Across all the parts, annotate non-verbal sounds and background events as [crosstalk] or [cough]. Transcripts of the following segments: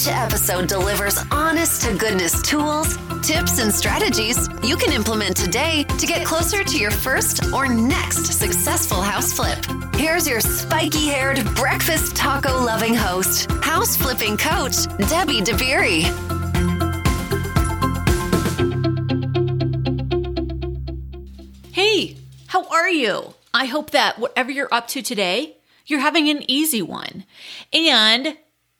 Each episode delivers honest to goodness tools, tips, and strategies you can implement today to get closer to your first or next successful house flip. Here's your spiky haired, breakfast taco loving host, house flipping coach, Debbie DeBerry. Hey, how are you? I hope that whatever you're up to today, you're having an easy one. And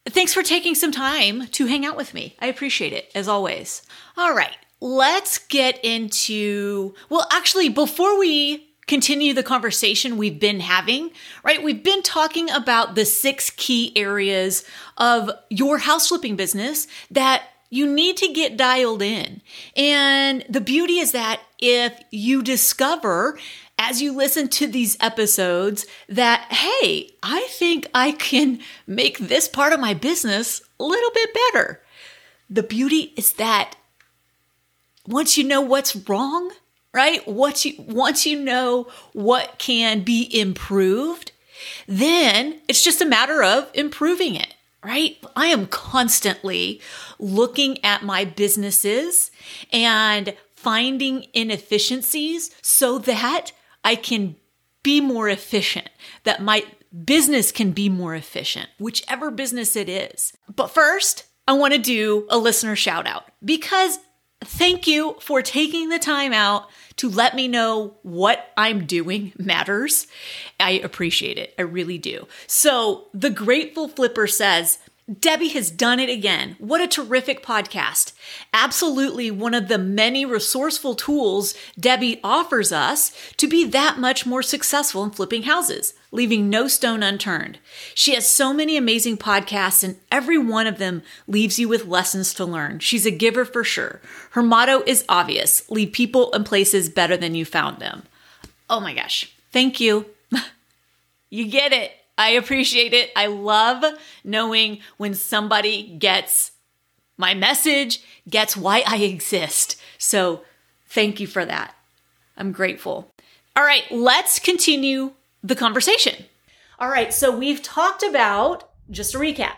thanks for taking some time to hang out with me. I appreciate it, as always. All right, let's get into, well, actually, before we continue the conversation we've been having, right? We've been talking about the six key areas of your house flipping business that you need to get dialed in. And the beauty is that if you discover as you listen to these episodes that, hey, I think I can make this part of my business a little bit better. The beauty is that once you know what's wrong, right? Once you, once you know what can be improved, then it's just a matter of improving it, right? I am constantly looking at my businesses and finding inefficiencies so that I can be more efficient, that my business can be more efficient, whichever business it is. But first, I want to do a listener shout out because thank you for taking the time out to let me know what I'm doing matters. I appreciate it. I really do. So, the Grateful Flipper says, Debbie has done it again. What a terrific podcast. Absolutely one of the many resourceful tools Debbie offers us to be that much more successful in flipping houses, leaving no stone unturned. She has so many amazing podcasts, and every one of them leaves you with lessons to learn. She's a giver for sure. Her motto is obvious leave people and places better than you found them. Oh my gosh. Thank you. [laughs] you get it. I appreciate it. I love knowing when somebody gets my message, gets why I exist. So thank you for that. I'm grateful. All right, let's continue the conversation. All right, so we've talked about, just a recap,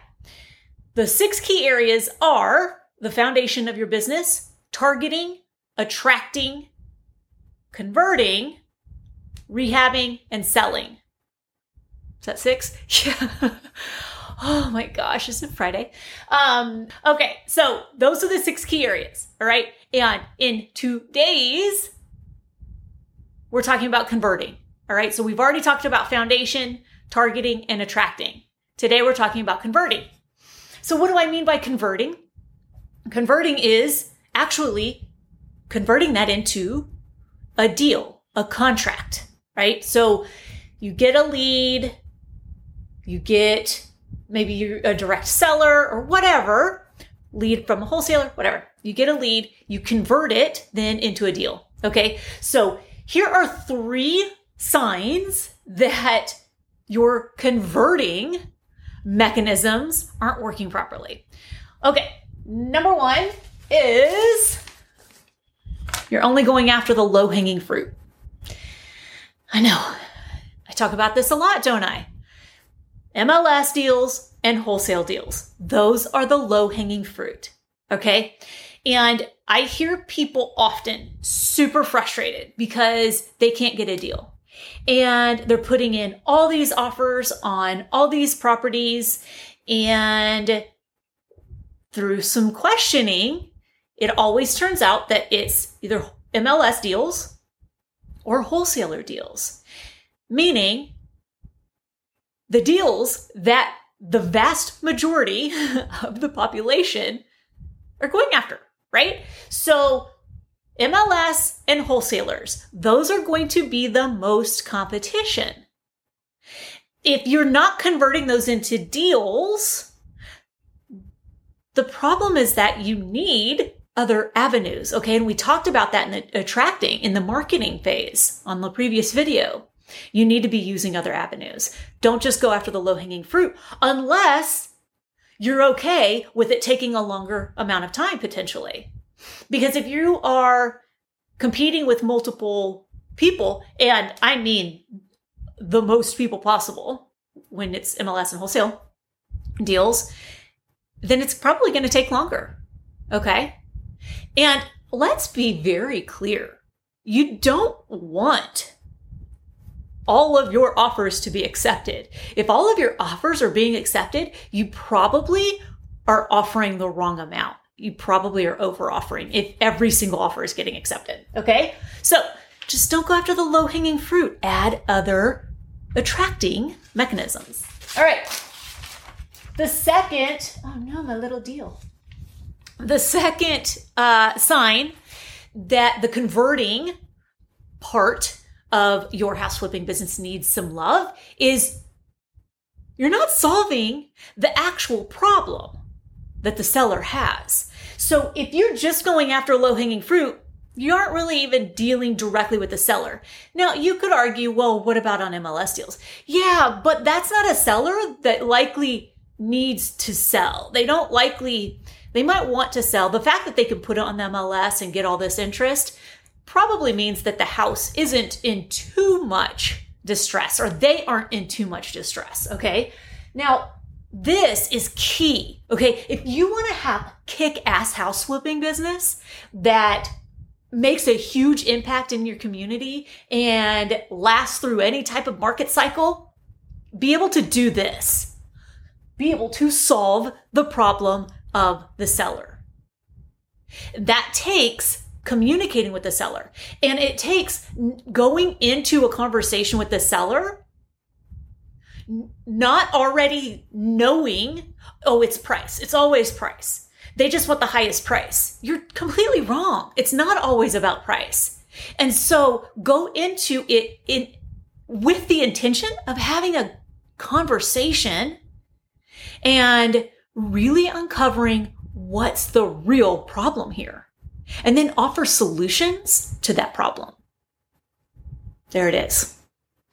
the six key areas are the foundation of your business, targeting, attracting, converting, rehabbing, and selling. Is that six? [laughs] Yeah. oh my gosh, is it Friday? Um, okay, so those are the six key areas. All right. And in two days, we're talking about converting. All right. So we've already talked about foundation, targeting, and attracting. Today we're talking about converting. So what do I mean by converting? Converting is actually converting that into a deal, a contract, right? So you get a lead, you get maybe you're a direct seller or whatever, lead from a wholesaler, whatever. You get a lead, you convert it then into a deal. Okay. So here are three signs that your converting mechanisms aren't working properly. Okay. Number one is you're only going after the low hanging fruit. I know. I talk about this a lot, don't I? MLS deals and wholesale deals. Those are the low hanging fruit. Okay. And I hear people often super frustrated because they can't get a deal. And they're putting in all these offers on all these properties. And through some questioning, it always turns out that it's either MLS deals or wholesaler deals, meaning the deals that the vast majority [laughs] of the population are going after, right? So MLS and wholesalers, those are going to be the most competition. If you're not converting those into deals, the problem is that you need other avenues. Okay. And we talked about that in the attracting in the marketing phase on the previous video. You need to be using other avenues. Don't just go after the low hanging fruit unless you're okay with it taking a longer amount of time potentially. Because if you are competing with multiple people, and I mean the most people possible when it's MLS and wholesale deals, then it's probably going to take longer. Okay. And let's be very clear. You don't want all of your offers to be accepted. If all of your offers are being accepted, you probably are offering the wrong amount. You probably are over offering if every single offer is getting accepted. Okay. So just don't go after the low hanging fruit. Add other attracting mechanisms. All right. The second, oh no, my little deal. The second uh, sign that the converting part of your house flipping business needs some love is you're not solving the actual problem that the seller has. So if you're just going after low hanging fruit, you aren't really even dealing directly with the seller. Now, you could argue, well, what about on MLS deals? Yeah, but that's not a seller that likely needs to sell. They don't likely, they might want to sell. The fact that they can put it on the MLS and get all this interest probably means that the house isn't in too much distress or they aren't in too much distress. Okay. Now, this is key. Okay. If you want to have kick ass house flipping business that makes a huge impact in your community and lasts through any type of market cycle, be able to do this. Be able to solve the problem of the seller. That takes communicating with the seller. And it takes going into a conversation with the seller, not already knowing, oh, it's price. It's always price. They just want the highest price. You're completely wrong. It's not always about price. And so go into it in with the intention of having a conversation and really uncovering what's the real problem here and then offer solutions to that problem. There it is.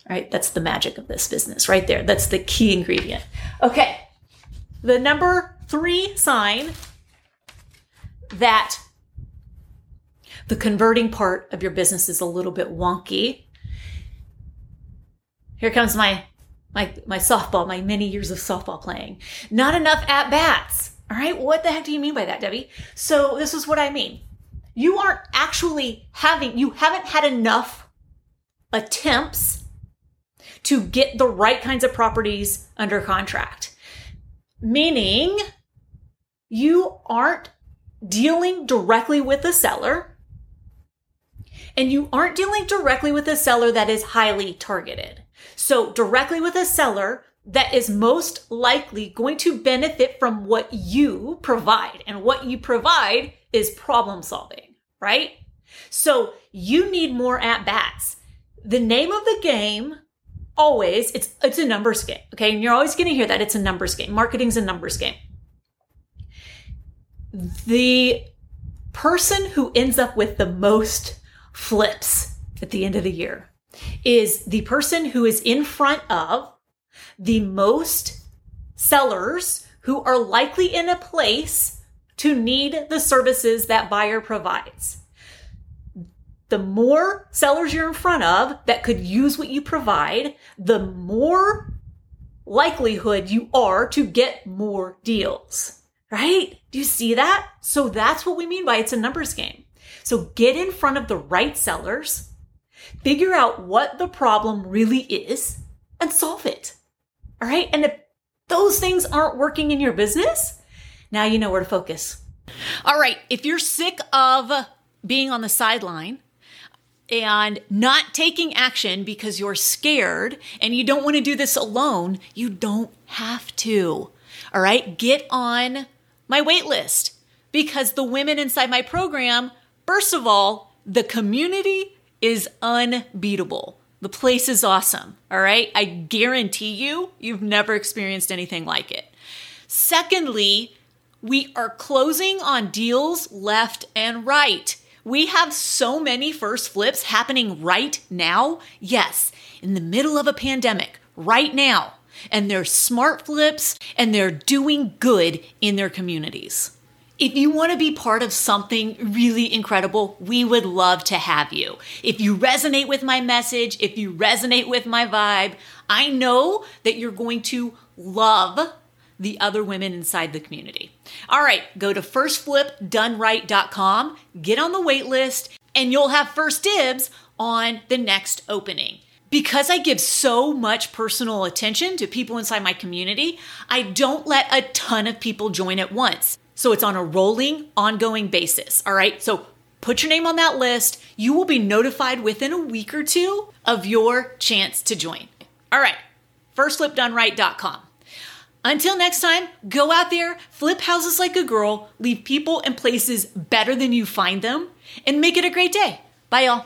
All right. That's the magic of this business right there. That's the key ingredient. Okay. The number three sign that the converting part of your business is a little bit wonky. Here comes my my my softball, my many years of softball playing. Not enough at bats. All right, what the heck do you mean by that, Debbie? So this is what I mean you aren't actually having, you haven't had enough attempts to get the right kinds of properties under contract. Meaning you aren't dealing directly with the seller and you aren't dealing directly with a seller that is highly targeted. So directly with a seller that is most likely going to benefit from what you provide. And what you provide is problem solving, right? So you need more at bats. The name of the game always it's it's a numbers game, okay? And you're always going to hear that it's a numbers game. Marketing's a numbers game. The person who ends up with the most flips at the end of the year is the person who is in front of the most sellers who are likely in a place to need the services that buyer provides. The more sellers you're in front of that could use what you provide, the more likelihood you are to get more deals, right? Do you see that? So that's what we mean by it's a numbers game. So get in front of the right sellers, figure out what the problem really is, and solve it. All right. And if those things aren't working in your business, now you know where to focus. All right. If you're sick of being on the sideline, and not taking action because you're scared and you don't want to do this alone, you don't have to. All right. Get on my wait list because the women inside my program, first of all, the community is unbeatable. The place is awesome. All right. I guarantee you, you've never experienced anything like it. Secondly, we are closing on deals left and right. We have so many first flips happening right now. Yes, in the middle of a pandemic, right now. and they're smart flips and they're doing good in their communities. If you want to be part of something really incredible, we would love to have you. If you resonate with my message, if you resonate with my vibe, I know that you're going to love the other women inside the community. All right, go to firstflipdoneright.com, get on the wait list, and you'll have first dibs on the next opening. Because I give so much personal attention to people inside my community, I don't let a ton of people join at once. So it's on a rolling, ongoing basis. All right. So put your name on that list. You will be notified within a week or two of your chance to join. All right. Firstflipdoneright.com. Until next time, go out there, flip houses like a girl, leave people and places better than you find them, and make it a great day. Bye, y'all.